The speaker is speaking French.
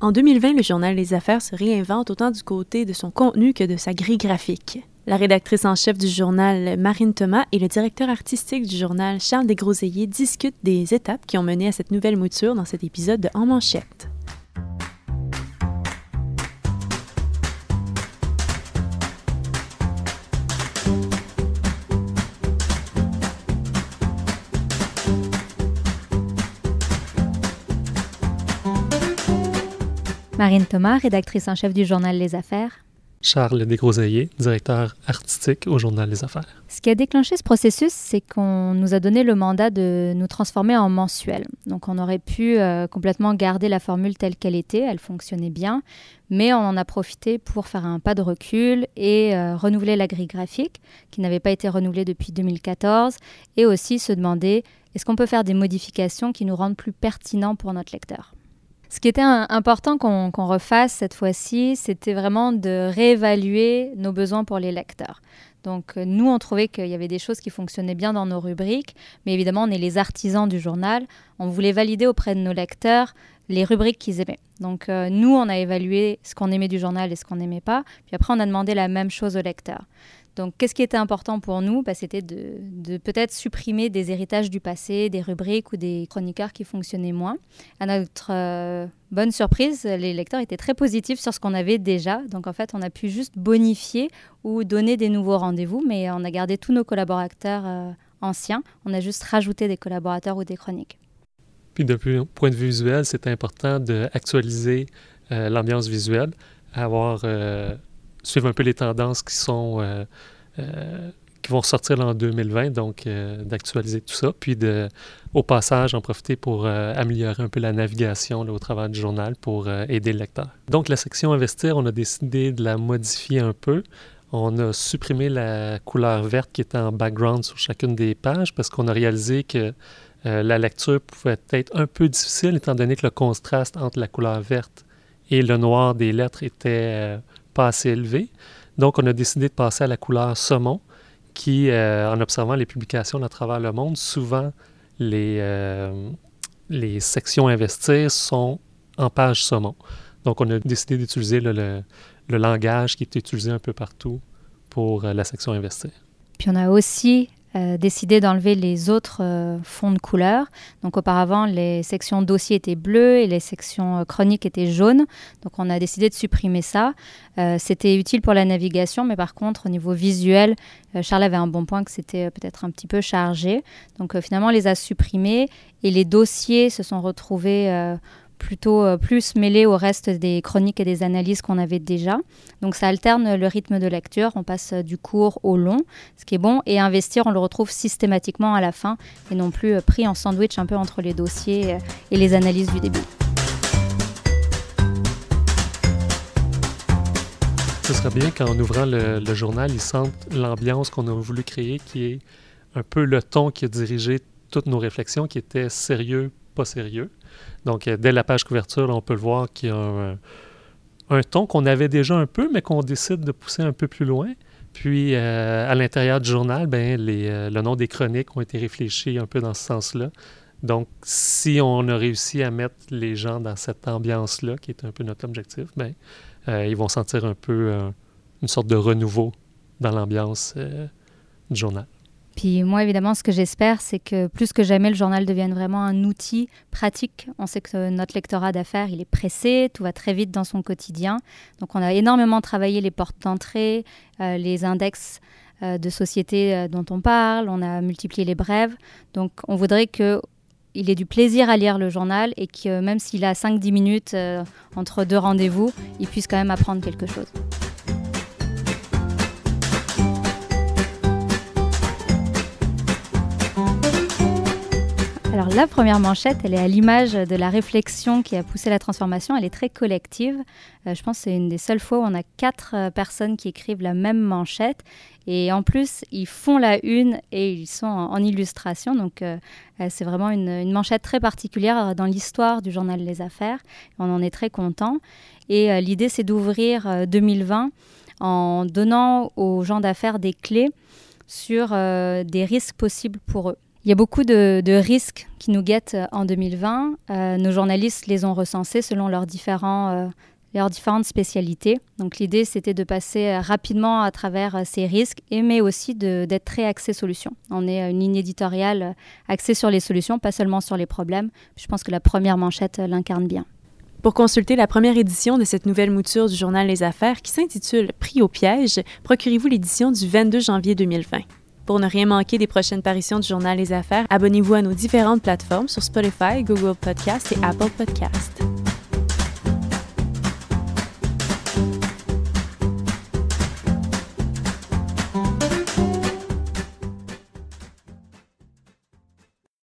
En 2020, le journal Les Affaires se réinvente autant du côté de son contenu que de sa grille graphique. La rédactrice en chef du journal, Marine Thomas, et le directeur artistique du journal, Charles Desgroseilliers, discutent des étapes qui ont mené à cette nouvelle mouture dans cet épisode de En Manchette. Marine Thomas, rédactrice en chef du journal Les Affaires. Charles Desgroseilliers, directeur artistique au journal Les Affaires. Ce qui a déclenché ce processus, c'est qu'on nous a donné le mandat de nous transformer en mensuel. Donc on aurait pu euh, complètement garder la formule telle qu'elle était, elle fonctionnait bien, mais on en a profité pour faire un pas de recul et euh, renouveler la grille graphique, qui n'avait pas été renouvelée depuis 2014, et aussi se demander est-ce qu'on peut faire des modifications qui nous rendent plus pertinents pour notre lecteur? Ce qui était important qu'on refasse cette fois-ci, c'était vraiment de réévaluer nos besoins pour les lecteurs. Donc euh, nous, on trouvait qu'il y avait des choses qui fonctionnaient bien dans nos rubriques, mais évidemment, on est les artisans du journal. On voulait valider auprès de nos lecteurs les rubriques qu'ils aimaient. Donc euh, nous, on a évalué ce qu'on aimait du journal et ce qu'on n'aimait pas. Puis après, on a demandé la même chose aux lecteurs. Donc, qu'est-ce qui était important pour nous? Bah, C'était de, peut-être supprimer des héritages du passé, des rubriques ou des chroniqueurs qui fonctionnaient moins. À notre euh, bonne surprise, les lecteurs étaient très positifs sur ce qu'on avait déjà. Donc, en fait, on a pu juste bonifier ou donner des nouveaux rendez-vous, mais on a gardé tous nos collaborateurs euh, anciens. On a juste rajouté des collaborateurs ou des chroniques. Puis, depuis point de vue visuel, c'est important d'actualiser euh, l'ambiance visuelle, avoir suivre un peu les tendances qui sont euh, euh, qui vont sortir en 2020, donc euh, d'actualiser tout ça, puis de, au passage, en profiter pour améliorer un peu la navigation au travers du journal pour aider le lecteur. Donc la section Investir, on a décidé de la modifier un peu. On a supprimé la couleur verte qui était en background sur chacune des pages parce qu'on a réalisé que la lecture pouvait être un peu difficile étant donné que le contraste entre la couleur verte et le noir des lettres était assez élevé. Donc, on a décidé de passer à la couleur saumon, qui, euh, en observant les publications à travers le monde, souvent les, euh, les sections investir sont en page saumon. Donc, on a décidé d'utiliser le, le, langage qui est utilisé un peu partout pour euh, la section investir. Puis on a aussi euh, décidé d'enlever les autres euh, fonds de couleur. Donc auparavant, les sections dossiers étaient bleues et les sections euh, chroniques étaient jaunes. Donc on a décidé de supprimer ça. c'était utile pour la navigation, mais par contre, au niveau visuel, Charles avait un bon point que c'était peut-être un petit peu chargé. Donc finalement, on les a supprimés et les dossiers se sont retrouvés plutôt euh, plus mêlé au reste des chroniques et des analyses qu'on avait déjà. Donc ça alterne le rythme de lecture, on passe du court au long, ce qui est bon, et investir, on le retrouve systématiquement à la fin et non plus euh, pris en sandwich un peu entre les dossiers euh, et les analyses du début. Ce serait bien qu'en ouvrant le, le journal, ils sentent l'ambiance qu'on a voulu créer, qui est un peu le ton qui a dirigé toutes nos réflexions, qui était sérieux, pas sérieux. Donc, euh, dès la page couverture, on peut le voir qu'il y a un, ton qu'on avait déjà un peu, mais qu'on décide de pousser un peu plus loin. Puis, euh, à l'intérieur du journal, ben, euh, le nom des chroniques ont été réfléchis un peu dans ce sens-là. Donc, si on a réussi à mettre les gens dans cette ambiance-là, qui est un peu notre objectif, ben, ils vont sentir un peu une sorte de renouveau dans l'ambiance du journal. Puis moi, évidemment, ce que j'espère, c'est que plus que jamais, le journal devienne vraiment un outil pratique. On sait que notre lectorat d'affaires, il est pressé, tout va très vite dans son quotidien. Donc on a énormément travaillé les portes d'entrée, euh, les index euh, de société euh, dont on parle, on a multiplié les brèves. Donc on voudrait que il ait du plaisir à lire le journal et que même s'il a 5-10 minutes entre deux rendez-vous, il puisse quand même apprendre quelque chose. Alors la première manchette, elle est à l'image de la réflexion qui a poussé la transformation. Elle est très collective. Euh, je pense que c'est une des seules fois où on a quatre euh, personnes qui écrivent la même manchette. Et en plus, ils font la une et ils sont en, illustration. Donc euh, c'est vraiment une, manchette très particulière dans l'histoire du journal Les Affaires. On en est très content. Et l'idée, c'est d'ouvrir 2020 en donnant aux gens d'affaires des clés sur des risques possibles pour eux. Il y a beaucoup de, risques qui nous guettent en 2020. nos journalistes les ont recensés selon leurs différents leurs différentes spécialités. Donc l'idée, c'était de passer euh, rapidement à travers euh, ces risques, et, mais aussi d'être très axé solutions. On est euh, une ligne éditoriale axée sur les solutions, pas seulement sur les problèmes. Je pense que la première manchette l'incarne bien. Pour consulter la première édition de cette nouvelle mouture du journal Les Affaires qui s'intitule Prix au piège, procurez-vous l'édition du 22 janvier 2020. Pour ne rien manquer des prochaines parutions du journal Les Affaires, abonnez-vous à nos différentes plateformes sur Spotify, Google Podcast et Apple Podcast.